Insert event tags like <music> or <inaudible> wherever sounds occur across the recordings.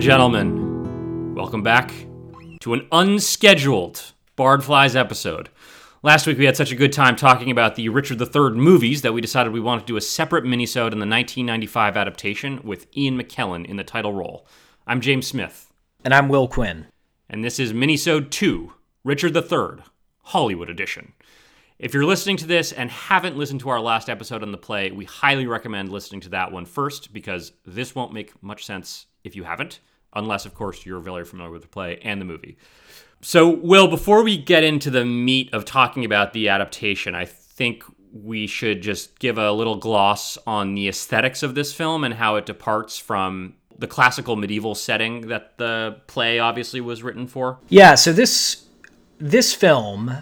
And gentlemen, welcome back to an unscheduled Bard Flies episode. Last week we had such a good time talking about the Richard III movies that we decided we wanted to do a separate minisode in the 1995 adaptation with Ian McKellen in the title role. I'm James Smith. And I'm Will Quinn. And this is minisode 2, Richard III, Hollywood edition. If you're listening to this and haven't listened to our last episode on the play, we highly recommend listening to that one first because this won't make much sense if you haven't, unless, of course, you're very familiar with the play and the movie. So, Will, before we get into the meat of talking about the adaptation, I think we should just give a little gloss on the aesthetics of this film and how it departs from the classical medieval setting that the play obviously was written for. Yeah, so this this film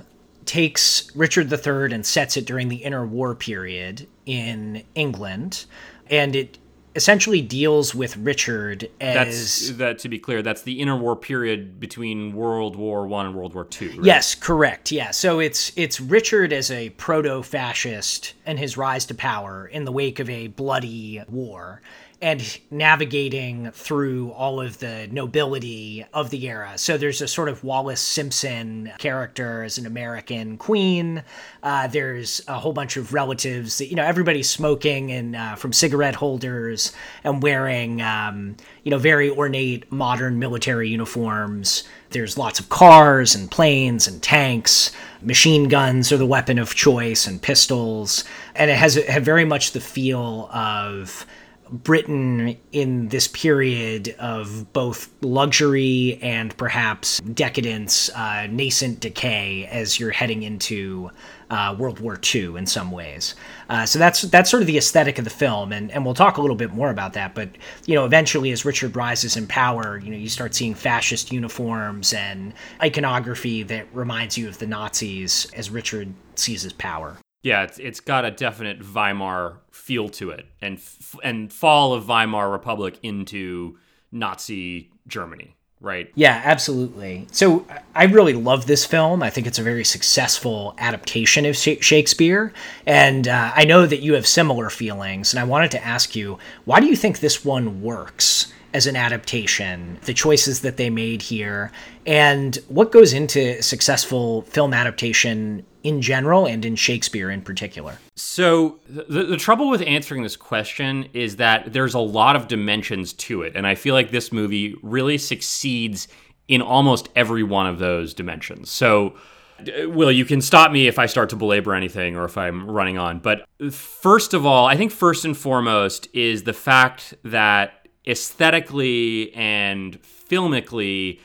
takes Richard III and sets it during the interwar period in England, and it essentially deals with Richard as that's that to be clear that's the interwar period between World War 1 and World War 2 right? Yes, correct. Yeah. So it's it's Richard as a proto-fascist and his rise to power in the wake of a bloody war and navigating through all of the nobility of the era. So there's a sort of Wallis Simpson character as an American queen. Uh, there's a whole bunch of relatives that, you know, everybody's smoking and uh, from cigarette holders and wearing, um, you know, very ornate modern military uniforms. There's lots of cars and planes and tanks. Machine guns are the weapon of choice and pistols. And it has, had very much the feel of Britain in this period of both luxury and perhaps decadence, uh, nascent decay as you're heading into uh, World War II in some ways. Uh, so that's that's sort of the aesthetic of the film, and, and we'll talk a little bit more about that. But you know, eventually, as Richard rises in power, you know, you start seeing fascist uniforms and iconography that reminds you of the Nazis as Richard seizes power. Yeah, it's it's got a definite Weimar feel to it, and and fall of Weimar Republic into Nazi Germany, right? Yeah, absolutely. So I really love this film. I think it's a very successful adaptation of Shakespeare, and uh, I know that you have similar feelings. And I wanted to ask you, why do you think this one works? as an adaptation, the choices that they made here, and what goes into successful film adaptation in general and in Shakespeare in particular? So, the, the trouble with answering this question is that there's a lot of dimensions to it. And I feel like this movie really succeeds in almost every one of those dimensions. So, Will, you can stop me if I start to belabor anything or if I'm running on. But first of all, I think first and foremost is the fact that aesthetically and filmically,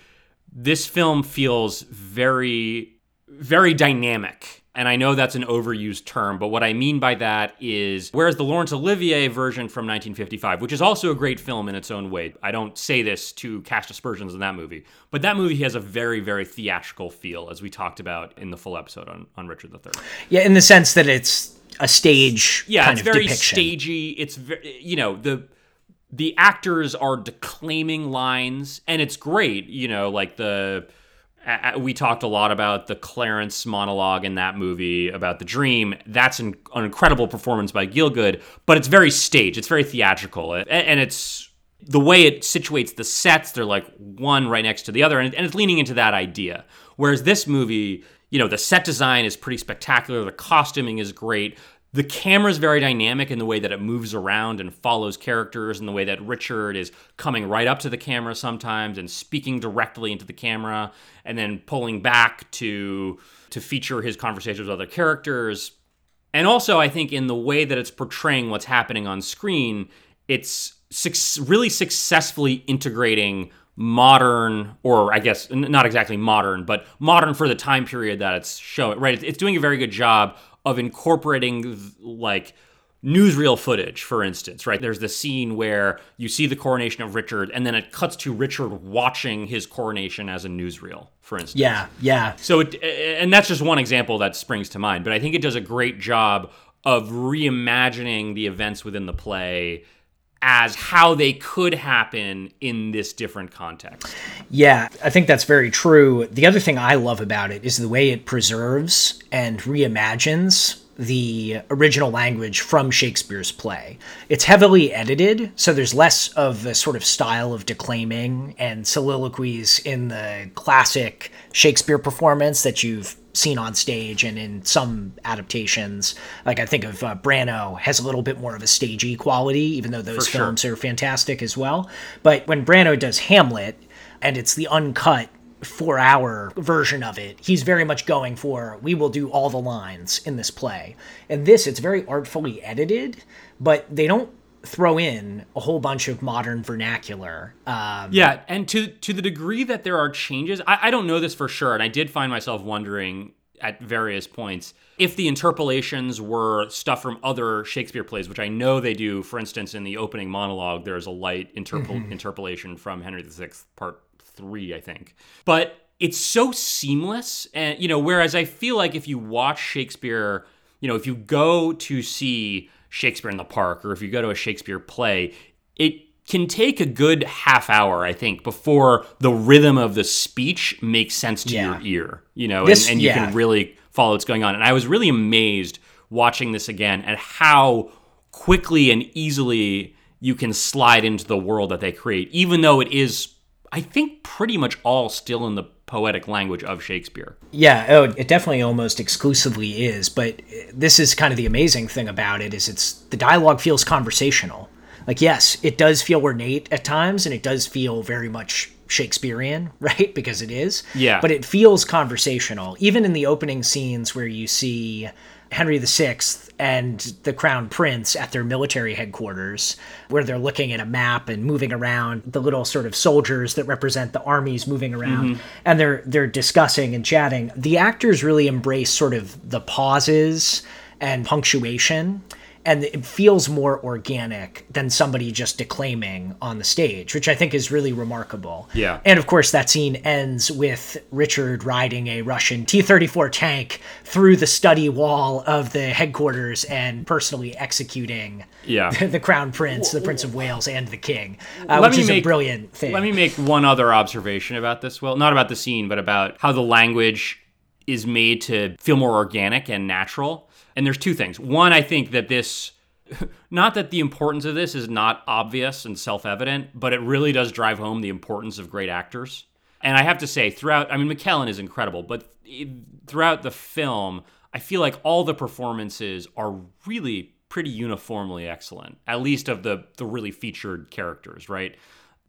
this film feels very very dynamic. And I know that's an overused term, but what I mean by that is whereas the Laurence Olivier version from 1955, which is also a great film in its own way, I don't say this to cast aspersions on that movie, but that movie has a very, very theatrical feel, as we talked about in the full episode on, on Richard III. Yeah, in the sense that it's a stage yeah, it's very depiction. stagey. It's very, you know, the the actors are declaiming lines, and it's great, you know, like the we talked a lot about the Clarence monologue in that movie about the dream. That's an, an incredible performance by Gielgud, but it's very staged. It's very theatrical, and it's the way it situates the sets. They're like one right next to the other, and it's leaning into that idea. Whereas this movie, you know, the set design is pretty spectacular. The costuming is great the camera is very dynamic in the way that it moves around and follows characters and the way that Richard is coming right up to the camera sometimes and speaking directly into the camera and then pulling back to to feature his conversations with other characters. And also I think in the way that it's portraying what's happening on screen, it's su- really successfully integrating modern or i guess not exactly modern but modern for the time period that it's showing right it's doing a very good job of incorporating like newsreel footage, for instance, right? There's the scene where you see the coronation of Richard, and then it cuts to Richard watching his coronation as a newsreel, for instance. Yeah, yeah. So, it, and that's just one example that springs to mind, but I think it does a great job of reimagining the events within the play as how they could happen in this different context. Yeah, I think that's very true. The other thing I love about it is the way it preserves and reimagines the original language from Shakespeare's play. It's heavily edited, so there's less of the sort of style of declaiming and soliloquies in the classic Shakespeare performance that you've seen on stage and in some adaptations. Like I think of uh, Branagh has a little bit more of a stagey quality, even though those For films sure. are fantastic as well. But when Branagh does Hamlet, and it's the uncut four hour version of it, he's very much going for we will do all the lines in this play. And this, it's very artfully edited, but they don't throw in a whole bunch of modern vernacular. Um, Yeah, and to to the degree that there are changes, I, I don't know this for sure, and I did find myself wondering at various points if the interpolations were stuff from other Shakespeare plays, which I know they do. For instance, in the opening monologue, there's a light interpol- interpolation from Henry VI, Part Three, I think, but it's so seamless, and you know, whereas I feel like if you watch Shakespeare, you know, if you go to see Shakespeare in the Park, or if you go to a Shakespeare play, it can take a good half hour, I think, before the rhythm of the speech makes sense to Yeah. your ear, you know, This- and, and you yeah. can really follow what's going on. And I was really amazed watching this again at how quickly and easily you can slide into the world that they create, even though it is, I think, pretty much all still in the poetic language of Shakespeare. Yeah, oh, it definitely almost exclusively is, but this is kind of the amazing thing about it is it's the dialogue feels conversational. Like yes, it does feel ornate at times and it does feel very much Shakespearean, <laughs> right? Because it is. Yeah. But it feels conversational. Even in the opening scenes where you see Henry VI and the Crown Prince at their military headquarters, where they're looking at a map and moving around, the little sort of soldiers that represent the armies moving around, mm-hmm. and they're they're discussing and chatting. The actors really embrace sort of the pauses and punctuation. And it feels more organic than somebody just declaiming on the stage, which I think is really remarkable. Yeah. And of course, that scene ends with Richard riding a Russian T 34 tank through the study wall of the headquarters and personally executing Yeah. <laughs> the, Crown Prince, the Prince of Wales, and the King, uh, Let which me is a brilliant thing. Let me make one other observation about this. Well, not about the scene, but about how the language is made to feel more organic and natural. And there's two things. One, I think that this, <laughs> not that the importance of this is not obvious and self evident, but it really does drive home the importance of great actors. And I have to say, throughout, I mean, McKellen is incredible, but throughout the film, I feel like all the performances are really pretty uniformly excellent, at least of the the really featured characters, right?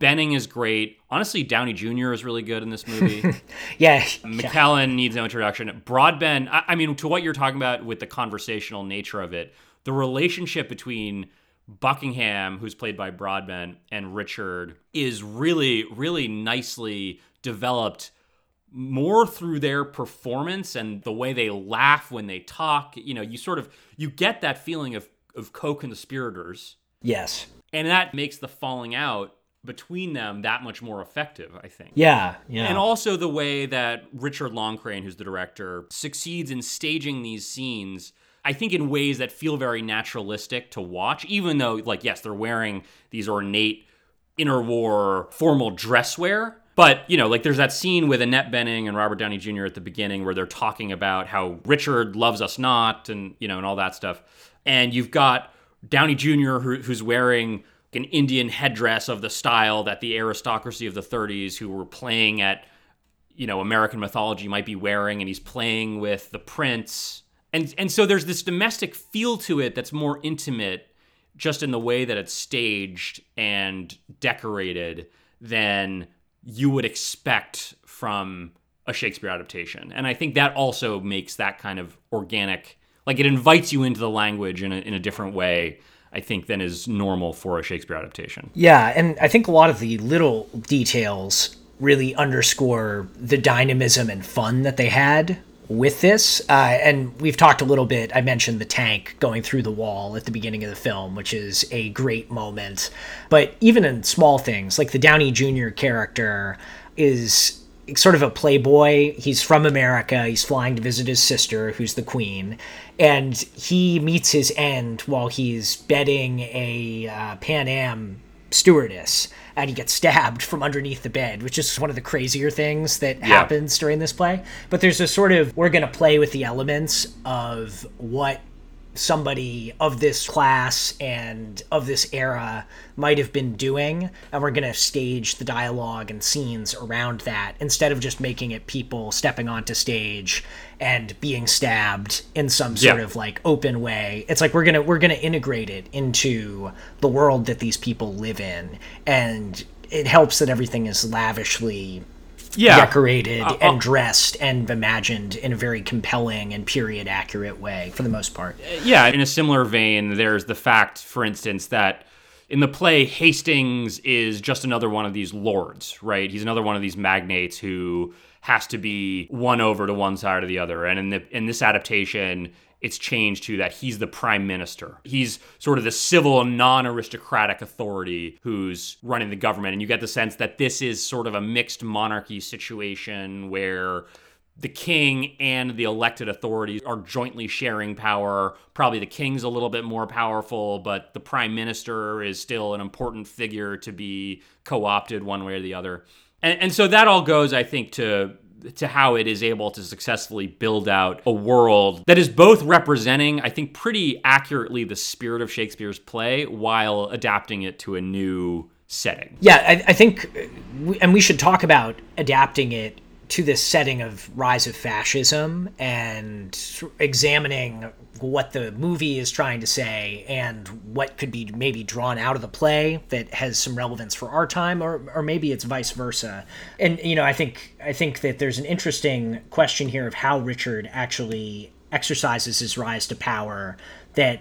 Bening is great. Honestly, Downey Jr. is really good in this movie. <laughs> yeah. McKellen needs no introduction. Broadbent, I, I mean, to what you're talking about with the conversational nature of it, the relationship between Buckingham, who's played by Broadbent, and Richard is really, really nicely developed more through their performance and the way they laugh when they talk. You know, you sort of you get that feeling of of co-conspirators, Yes. and that makes the falling out between them that much more effective, I think. Yeah. Yeah. And also the way that Richard Loncraine, who's the director, succeeds in staging these scenes, I think in ways that feel very naturalistic to watch, even though, like, yes, they're wearing these ornate interwar formal dress wear. But, you know, like there's that scene with Annette Bening and Robert Downey Jr. at the beginning where they're talking about how Richard loves us not and, you know, and all that stuff. And you've got Downey Jr., who, who's wearing an Indian headdress of the style that the aristocracy of the 30s who were playing at, you know, American mythology might be wearing, and he's playing with the prince. And, and so there's this domestic feel to it that's more intimate just in the way that it's staged and decorated than you would expect from a Shakespeare adaptation. And I think that also makes that kind of organic, like it invites you into the language in a, in a different way, I think, than is normal for a Shakespeare adaptation. Yeah, and I think a lot of the little details really underscore the dynamism and fun that they had with this. Uh, and we've talked a little bit. I mentioned the tank going through the wall at the beginning of the film, which is a great moment. But even in small things, like the Downey Jr. character is sort of a playboy. He's from America. He's flying to visit his sister, who's the queen, and he meets his end while he's bedding a uh, Pan Am stewardess, and he gets stabbed from underneath the bed, which is one of the crazier things that happens during this play. But there's a sort of we're going to play with the elements of what somebody of this class and of this era might have been doing and we're going to stage the dialogue and scenes around that instead of just making it people stepping onto stage and being stabbed in some sort Yeah. of like open way it's like we're going to we're going to integrate it into the world that these people live in and it helps that everything is lavishly Yeah. decorated Uh, uh, and dressed and imagined in a very compelling and period accurate way for the most part. Yeah, in a similar vein, there's the fact, for instance, that in the play, Hastings is just another one of these lords, right? He's another one of these magnates who has to be won over to one side or the other. And in the in this adaptation, it's changed to that he's the prime minister. He's sort of the civil, non-aristocratic authority who's running the government. And you get the sense that this is sort of a mixed monarchy situation where the king and the elected authorities are jointly sharing power. Probably the king's a little bit more powerful, but the prime minister is still an important figure to be co opted one way or the other. And, and so that all goes, I think, to to how it is able to successfully build out a world that is both representing, I think, pretty accurately the spirit of Shakespeare's play while adapting it to a new setting. Yeah, I, I think, and we should talk about adapting it to this setting of rise of fascism and examining what the movie is trying to say and what could be maybe drawn out of the play that has some relevance for our time or or maybe it's vice versa. And you know, I think I think that there's an interesting question here of how Richard actually exercises his rise to power that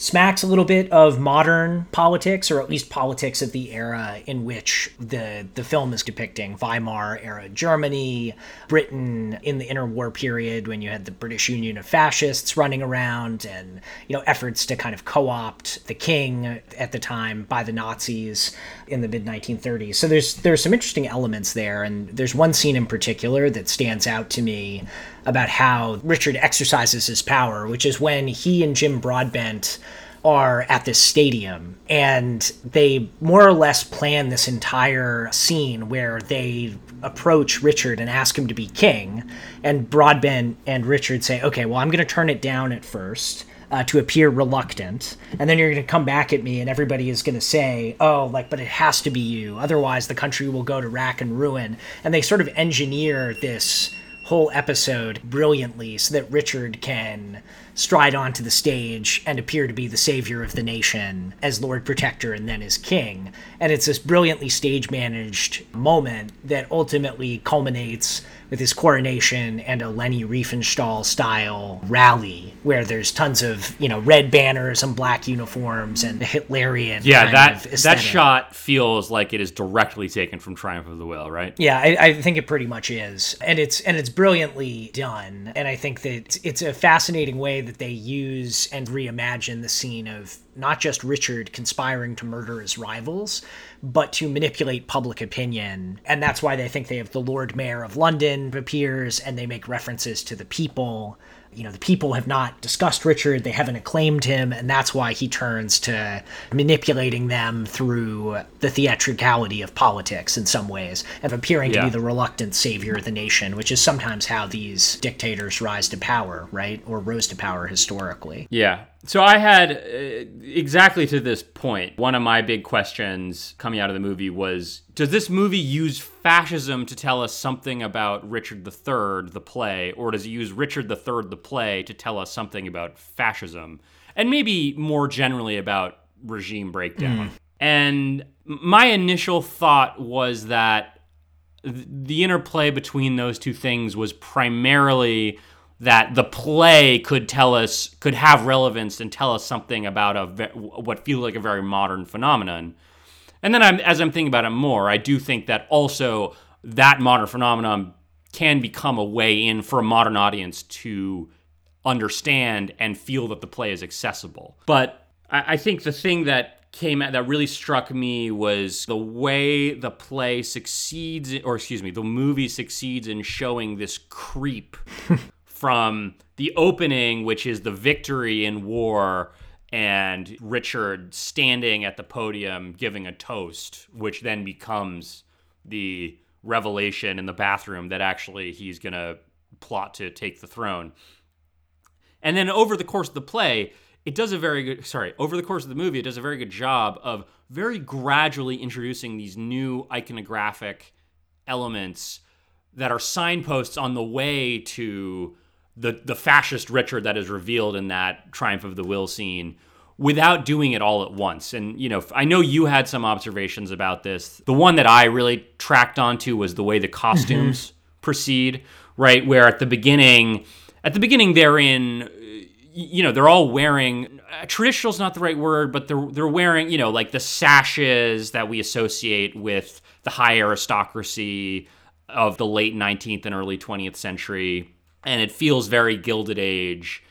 smacks a little bit of modern politics, or at least politics of the era in which the the film is depicting Weimar era Germany, Britain in the interwar period when you had the British Union of Fascists running around, and you know efforts to kind of co-opt the king at the time by the Nazis in the mid 1930s. So there's there's some interesting elements there, and there's one scene in particular that stands out to me about how Richard exercises his power, which is when he and Jim Broadbent are at this stadium and they more or less plan this entire scene where they approach Richard and ask him to be king. And Broadbent and Richard say, okay, well, I'm going to turn it down at first. Uh, to appear reluctant, and then you're going to come back at me, and everybody is going to say, "Oh, like, but it has to be you. Otherwise, the country will go to rack and ruin." And they sort of engineer this whole episode brilliantly so that Richard can stride onto the stage and appear to be the savior of the nation as Lord Protector and then as king. And it's this brilliantly stage managed moment that ultimately culminates with his coronation and a Leni Riefenstahl style rally where there's tons of, you know, red banners and black uniforms and the Hitlerian Yeah, that that shot feels like it is directly taken from Triumph of the Will, right? Yeah, I, I think it pretty much is, and it's and it's brilliantly done. And I think that it's, it's a fascinating way that they use and reimagine the scene of not just Richard conspiring to murder his rivals, but to manipulate public opinion. And that's why they think they have the Lord Mayor of London appears, and they make references to the people. You know, the people have not discussed Richard, they haven't acclaimed him, and that's why he turns to manipulating them through the theatricality of politics in some ways, of appearing to be the reluctant savior of the nation, which is sometimes how these dictators rise to power, right? Or rose to power historically. Yeah. So I had uh, exactly to this point. One of my big questions coming out of the movie was Does this movie use fascism to tell us something about Richard III, the play, or does it use Richard III, the play, to tell us something about fascism? And maybe more generally about regime breakdown. And my initial thought was that the interplay between those two things was primarily that the play could tell us could have relevance and tell us something about a what feels like a very modern phenomenon. And then I'm, as i'm thinking about it more i do think that also that modern phenomenon can become a way in for a modern audience to understand and feel that the play is accessible. But i, I think the thing that came that really struck me was the way the play succeeds or excuse me the movie succeeds in showing this creep <laughs> from the opening which is the victory in war and richard standing at the podium giving a toast which then becomes the revelation in the bathroom that actually he's going to plot to take the throne. And then over the course of the play, it does a very good sorry over the course of the movie it does a very good job of very gradually introducing these new iconographic elements that are signposts on the way to the the fascist Richard that is revealed in that Triumph of the Will scene without doing it all at once. And you know, I know you had some observations about this. The one that I really tracked onto was the way the costumes mm-hmm. proceed, right? Where at the beginning at the beginning they're in you know they're all wearing uh, traditional is not the right word but they're they're wearing you know like the sashes that we associate with the high aristocracy of the late 19th and early 20th century and it feels very gilded age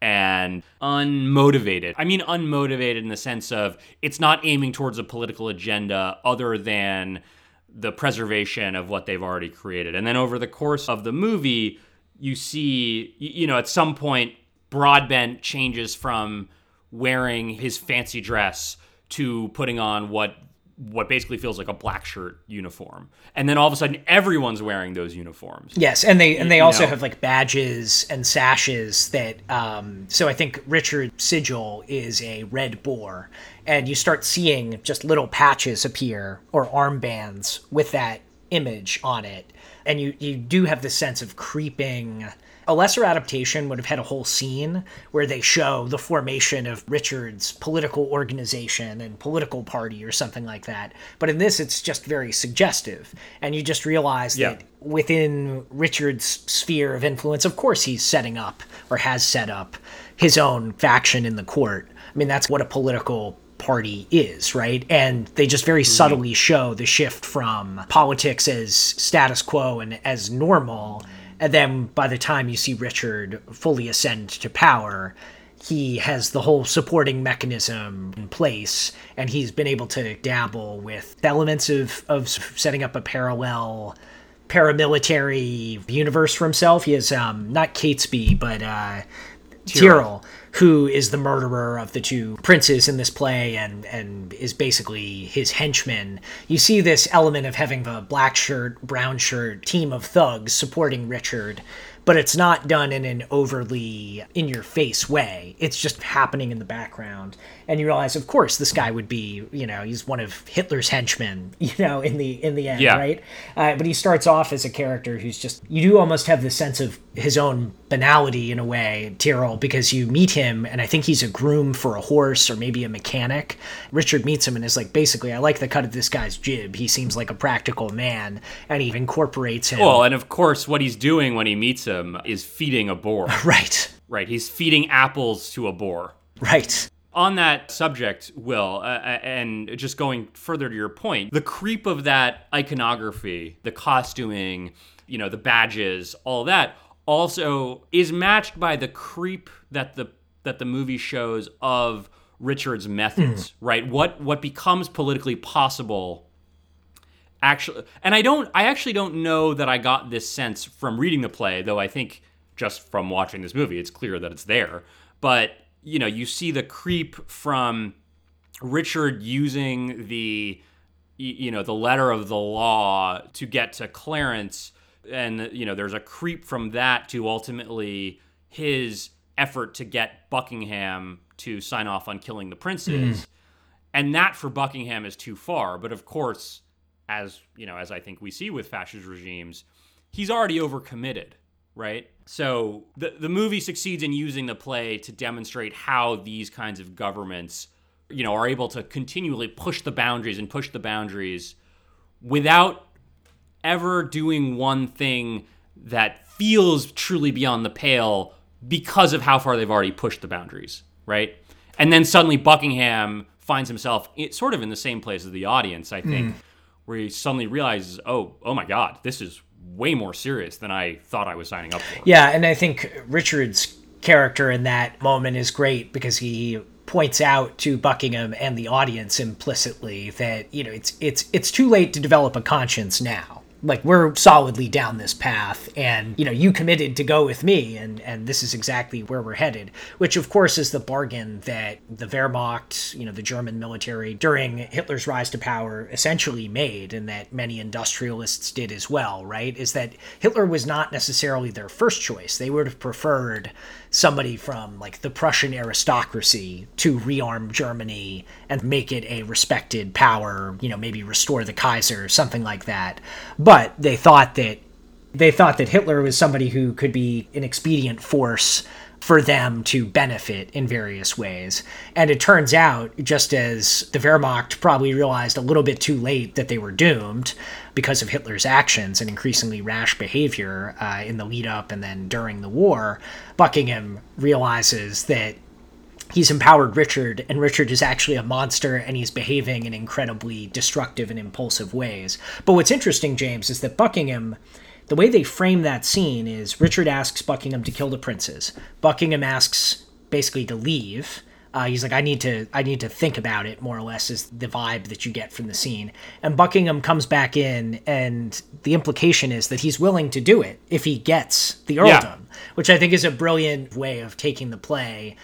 and unmotivated. I mean, unmotivated in the sense of it's not aiming towards a political agenda other than the preservation of what they've already created. And then over the course of the movie, you see, you know, at some point, Broadbent changes from wearing his fancy dress to putting on what what basically feels like a black shirt uniform. And then all of a sudden everyone's wearing those uniforms. Yes and they and they you also know? have like badges and sashes that um so i think richard sigil is a red boar and you start seeing just little patches appear or armbands with that image on it. And you you do have this sense of creeping a lesser adaptation would have had a whole scene where they show the formation of Richard's political organization and political party or something like that. But in this, it's just very suggestive. And you just realize yeah. that within Richard's sphere of influence, of course, he's setting up or has set up his own faction in the court. I mean, that's what a political party is, right? And they just very mm-hmm. subtly show the shift from politics as status quo and as normal and then by the time you see Richard fully ascend to power, he has the whole supporting mechanism in place, and he's been able to dabble with elements of, of setting up a parallel paramilitary universe for himself. He has um, not Catesby, but uh, Tyrell, who is the murderer of the two princes in this play and and is basically his henchman. You see this element of having the black shirt, brown shirt team of thugs supporting Richard but it's not done in an overly in your face way. It's just happening in the background. And you realize, of course, this guy would be, you know, he's one of Hitler's henchmen, <laughs> you know, in the in the end, yeah. right? Uh, but he starts off as a character who's just you do almost have the sense of his own banality in a way, Tyrrell, because you meet him and I think he's a groom for a horse or maybe a mechanic. Richard meets him and is like, basically, I like the cut of this guy's jib. He seems like a practical man, and he incorporates him. Well, and of course, what he's doing when he meets him is feeding a boar. <laughs> Right. Right. He's feeding apples to a boar. Right. On that subject, Will, uh, uh, and just going further to your point, the creep of that iconography, the costuming, you know, the badges, all that also is matched by the creep that the that the movie shows of Richard's methods, mm. right? What what becomes politically possible actually and i don't i actually don't know that i got this sense from reading the play though i think just from watching this movie it's clear that it's there but you know you see the creep from richard using the you know the letter of the law to get to clarence and you know there's a creep from that to ultimately his effort to get buckingham to sign off on killing the princes mm. and that for buckingham is too far but of course as you know, as I think we see with fascist regimes, he's already overcommitted, right? So the the movie succeeds in using the play to demonstrate how these kinds of governments, you know, are able to continually push the boundaries and push the boundaries without ever doing one thing that feels truly beyond the pale because of how far they've already pushed the boundaries, right? And then suddenly Buckingham finds himself sort of in the same place as the audience, I think, mm where he suddenly realizes, oh, oh my God, this is way more serious than I thought I was signing up for. Yeah, and I think Richard's character in that moment is great because he points out to Buckingham and the audience implicitly that you know it's it's it's too late to develop a conscience now like we're solidly down this path and you know you committed to go with me and and this is exactly where we're headed which of course is the bargain that the wehrmacht you know the german military during hitler's rise to power essentially made and that many industrialists did as well right is that hitler was not necessarily their first choice they would have preferred somebody from like the Prussian aristocracy to rearm Germany and make it a respected power, you know, maybe restore the Kaiser, something like that. But they thought that they thought that Hitler was somebody who could be an expedient force for them to benefit in various ways. And it turns out, just as the Wehrmacht probably realized a little bit too late that they were doomed because of Hitler's actions and increasingly rash behavior uh, in the lead up and then during the war, Buckingham realizes that he's empowered Richard, and Richard is actually a monster and he's behaving in incredibly destructive and impulsive ways. But what's interesting, James, is that Buckingham the way they frame that scene is Richard asks Buckingham to kill the princes. Buckingham asks basically to leave. Uh, he's like, I need to, I need to think about it. More or less is the vibe that you get from the scene. And Buckingham comes back in, and the implication is that he's willing to do it if he gets the earldom, yeah. which I think is a brilliant way of taking the play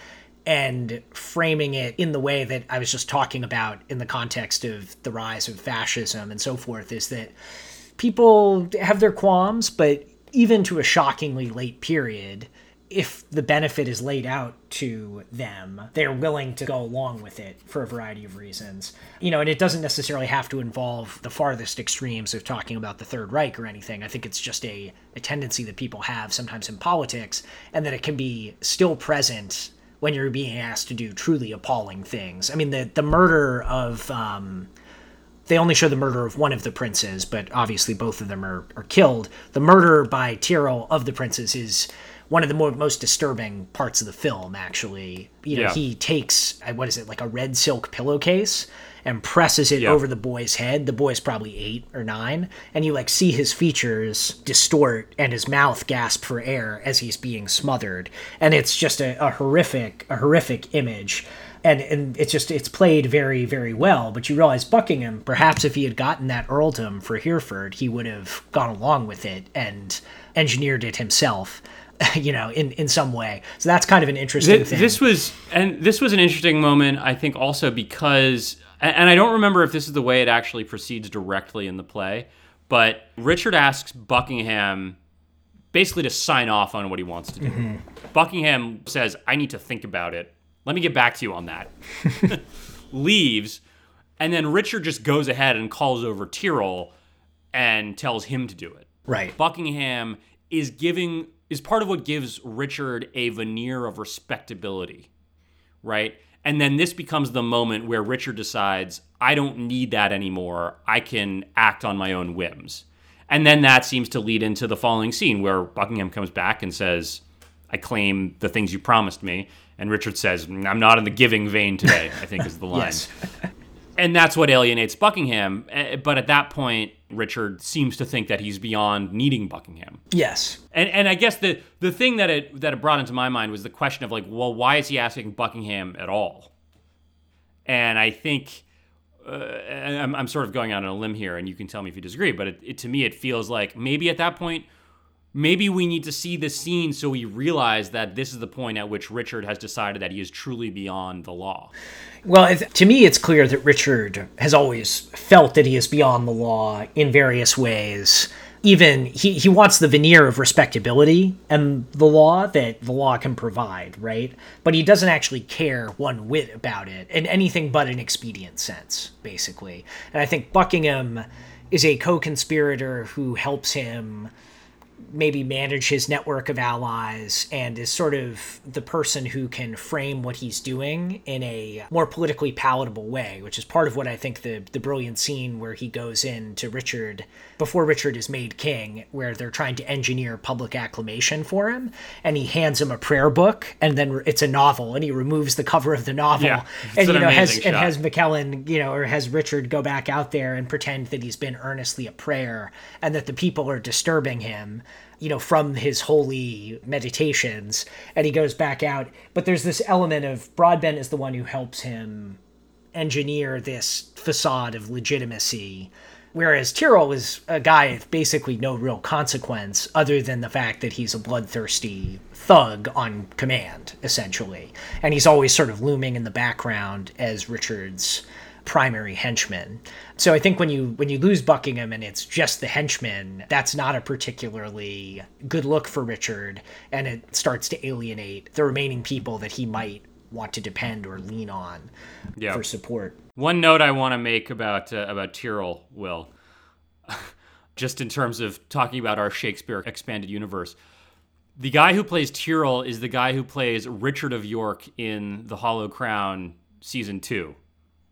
and framing it in the way that I was just talking about in the context of the rise of fascism and so forth. Is that people have their qualms, but even to a shockingly late period, if the benefit is laid out to them, they're willing to go along with it for a variety of reasons. You know, and it doesn't necessarily have to involve the farthest extremes of talking about the Third Reich or anything. I think it's just a, a tendency that people have sometimes in politics, and that it can be still present when you're being asked to do truly appalling things. I mean, the, the murder of. Um, they only show the murder of one of the princes, but obviously both of them are, are killed. The murder by Tyrrell of the princes is one of the more, most disturbing parts of the film, actually. You know, yeah. he takes, uh, what is it, like a red silk pillowcase and presses it yeah. over the boy's head. The boy's probably eight or nine. And you like see his features distort and his mouth gasp for air as he's being smothered. And it's just a, a horrific, a horrific image and and it's just it's played very very well. But you realize Buckingham, perhaps if he had gotten that earldom for Hereford, he would have gone along with it and engineered it himself. <laughs> You know, in in some way. So that's kind of an interesting this, thing. This was and this was an interesting moment, I think, also because and I don't remember if this is the way it actually proceeds directly in the play, but Richard asks Buckingham basically to sign off on what he wants to do. Mm-hmm. Buckingham says, I need to think about it. Let me get back to you on that. <laughs> Leaves, and then Richard just goes ahead and calls over Tyrrell and tells him to do it. Right. Buckingham is giving is part of what gives Richard a veneer of respectability. Right? And then this becomes the moment where Richard decides, I don't need that anymore. I can act on my own whims. And then that seems to lead into the following scene where Buckingham comes back and says, I claim the things you promised me. And Richard says, I'm not in the giving vein today, I think is the <laughs> line. yes. And that's what alienates Buckingham. Eh, but at that point, Richard seems to think that he's beyond needing Buckingham. Yes. And and I guess the the thing that it that it brought into my mind was the question of like, well, why is he asking Buckingham at all? And I think uh, I'm, I'm sort of going out on a limb here, and you can tell me if you disagree. But it, it, to me, it feels like maybe at that point maybe we need to see this scene so we realize that this is the point at which Richard has decided that he is truly beyond the law. Well, to me, it's clear that Richard has always felt that he is beyond the law in various ways. Even he, he wants the veneer of respectability and the law that the law can provide, right? But he doesn't actually care one whit about it in anything but an expedient sense, basically. And I think Buckingham is a co conspirator who helps him maybe manage his network of allies and is sort of the person who can frame what he's doing in a more politically palatable way, which is part of what I think the the brilliant scene where he goes in to Richard before Richard is made king, where they're trying to engineer public acclamation for him, and he hands him a prayer book, and then it's a novel, and he removes the cover of the novel, yeah, and you know has shot. and has McKellen, you know, or has Richard go back out there and pretend that he's been earnestly a prayer, and that the people are disturbing him you know, from his holy meditations, and he goes back out. But there's this element of Broadbent is the one who helps him engineer this facade of legitimacy Whereas Tyrrell is a guy of basically no real consequence other than the fact that he's a bloodthirsty thug on command, essentially. And he's always sort of looming in the background as Richard's primary henchman. So I think when you when you lose Buckingham and it's just the henchman, that's not a particularly good look for Richard and it starts to alienate the remaining people that he might want to depend or lean on Yeah. for support. One note I want to make about uh, about Tyrrell, Will, <laughs> just in terms of talking about our Shakespeare expanded universe. The guy who plays Tyrrell is the guy who plays Richard of York in The Hollow Crown season two,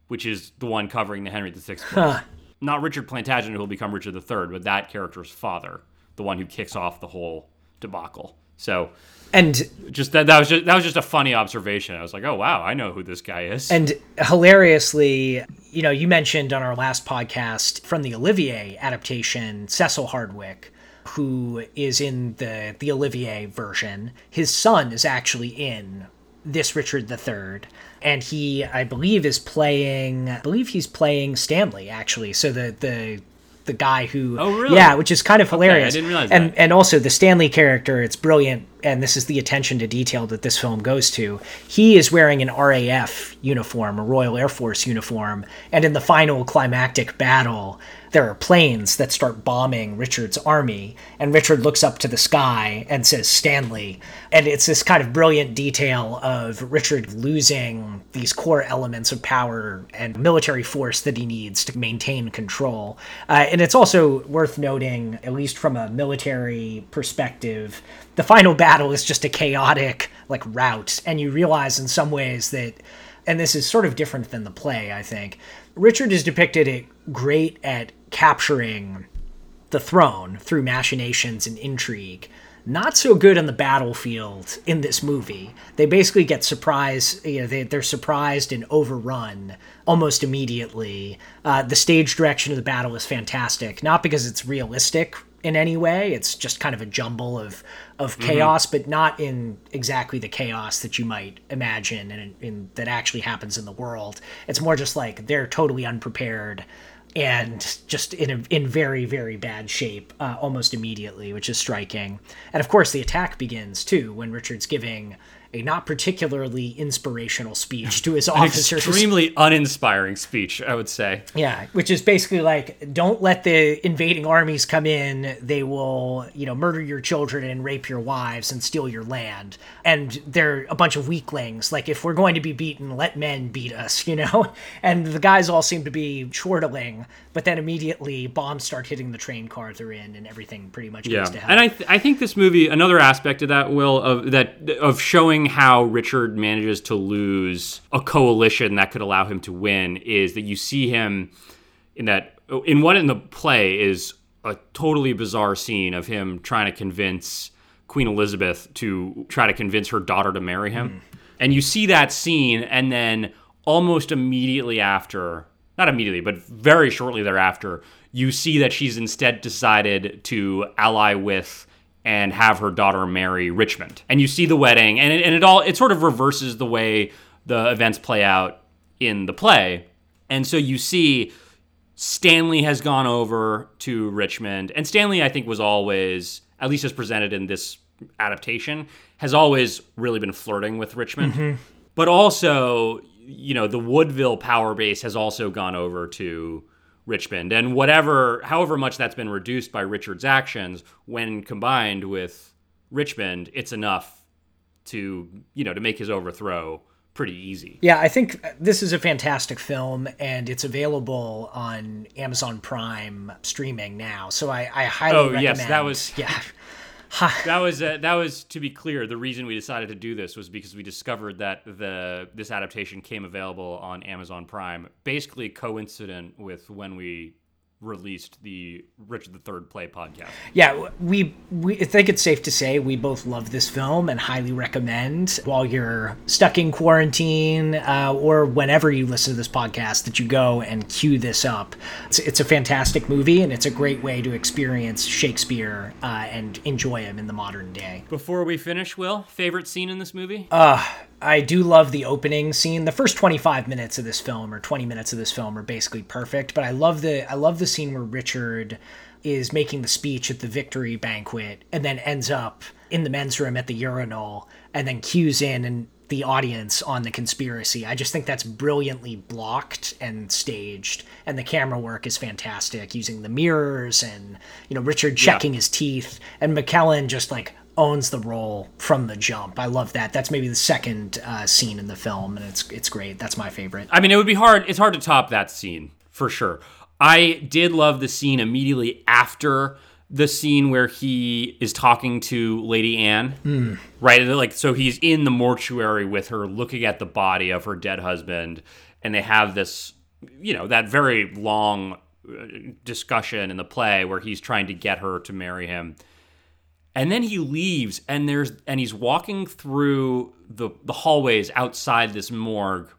which is the one covering the Henry VI. place. Not Richard Plantagenet, who will become Richard III, but that character's father, the one who kicks off the whole debacle. So And just that, that was just that was just a funny observation. I was like, oh wow, I know who this guy is. And hilariously, you know, you mentioned on our last podcast from the Olivier adaptation, Cedric Hardwicke, who is in the the Olivier version. His son is actually in this Richard III, and he, I believe, is playing. I believe he's playing Stanley actually. So the the the guy who Oh, really? yeah which is kind of hilarious I didn't realize and that. and also the stanley character it's brilliant and this is the attention to detail that this film goes to he is wearing an raf uniform a royal air force uniform and in the final climactic battle there are planes that start bombing richard's army and richard looks up to the sky and says stanley. And it's this kind of brilliant detail of richard losing these core elements of power and military force that he needs to maintain control. Uh, and it's also worth noting at least from a military perspective the final battle is just a chaotic like rout and you realize in some ways that and this is sort of different than the play i think richard is depicted at great at capturing the throne through machinations and intrigue. Not so good on the battlefield in this movie. They basically get surprised, you know, they, they're surprised and overrun almost immediately. Uh, the stage direction of the battle is fantastic, not because it's realistic in any way. It's just kind of a jumble of of chaos, but not in exactly the chaos that you might imagine and that actually happens in the world. It's more just like they're totally unprepared and just in a, in very very bad shape uh, almost immediately, which is striking. And of course, the attack begins too when Richard's giving a not particularly inspirational speech to his <laughs> officers. Extremely uninspiring speech, I would say. Yeah, which is basically like, don't let the invading armies come in. They will, you know, murder your children and rape your wives and steal your land. And they're a bunch of weaklings. Like, if we're going to be beaten, let men beat us, you know? <laughs> And the guys all seem to be chortling, but then immediately bombs start hitting the train cars they're in, and everything pretty much Yeah, goes to hell. and I th- I think this movie another aspect of that will of that of showing how Richard manages to lose a coalition that could allow him to win is that you see him in that in one in the play is a totally bizarre scene of him trying to convince Queen Elizabeth to try to convince her daughter to marry him. Mm. And you see that scene and then almost immediately after not immediately, but very shortly thereafter, you see that she's instead decided to ally with and have her daughter marry Richmond. And you see the wedding, and it, and it all it sort of reverses the way the events play out in the play. And so you see Stanley has gone over to Richmond, and Stanley, I think, was always, at least as presented in this adaptation, has always really been flirting with Richmond. Mm-hmm. But also, you know, the Woodville power base has also gone over to Richmond, and whatever, however much that's been reduced by Richard's actions, when combined with Richmond, it's enough to, you know, to make his overthrow pretty easy. Yeah, I think this is a fantastic film, and it's available on Amazon Prime streaming now. So I, I highly Oh, recommend. yes, that was- <laughs> yeah. <sighs> That was uh, that was to be clear. The reason we decided to do this was because we discovered that the this adaptation came available on Amazon Prime, basically coincident with when we released the Richard III Play podcast. Yeah, we we I think it's safe to say we both love this film and highly recommend while you're stuck in quarantine uh, or whenever you listen to this podcast that you go and cue this up. It's, it's a fantastic movie and it's a great way to experience Shakespeare uh, and enjoy him in the modern day. Before we finish, Will, favorite scene in this movie? Uh, I do love the opening scene. The first 25 minutes of this film or 20 minutes of this film are basically perfect, but I love the I love the scene where Richard is making the speech at the victory banquet and then ends up in the men's room at the urinal and then cues in and the audience on the conspiracy. I just think that's brilliantly blocked and staged, and the camera work is fantastic, using the mirrors and you know Richard checking yeah. his teeth, and McKellen just like owns the role from the jump. I love that. That's maybe the second uh, scene in the film, and it's it's great. That's my favorite. I mean, it would be hard. It's hard to top that scene for sure. I did love the scene immediately after the scene where he is talking to Lady Anne, mm. right? Like, so he's in the mortuary with her, looking at the body of her dead husband, and they have this, you know, that very long uh, discussion in the play where he's trying to get her to marry him. And then he leaves, and there's and he's walking through the the hallways outside this morgue,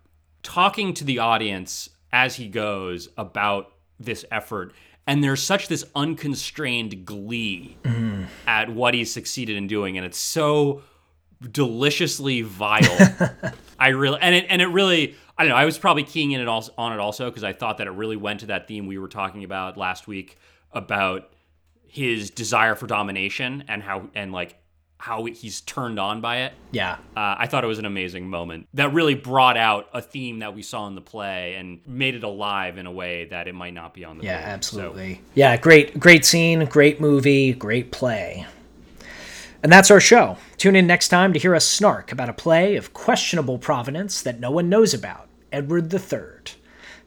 talking to the audience as he goes about this effort and there's such this unconstrained glee mm. at what he's succeeded in doing and it's so deliciously vile <laughs> i really and it and it really i don't know i was probably keying in it also, on it also because i thought that it really went to that theme we were talking about last week about his desire for domination and how and like how he's turned on by it. Yeah. Uh, I thought it was an amazing moment that really brought out a theme that we saw in the play and made it alive in a way that it might not be on the Yeah, page. absolutely. So. Yeah, great great scene, great movie, great play. And that's our show. Tune in next time to hear us snark about a play of questionable provenance that no one knows about, Edward III.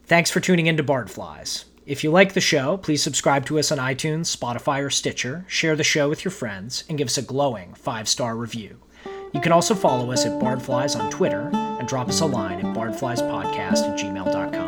Thanks for tuning in to Bardflies. If you like the show, please subscribe to us on iTunes, Spotify, or Stitcher, share the show with your friends, and give us a glowing five star review. You can also follow us at Bardflies on Twitter and drop us a line at bardfliespodcast at gmail.com.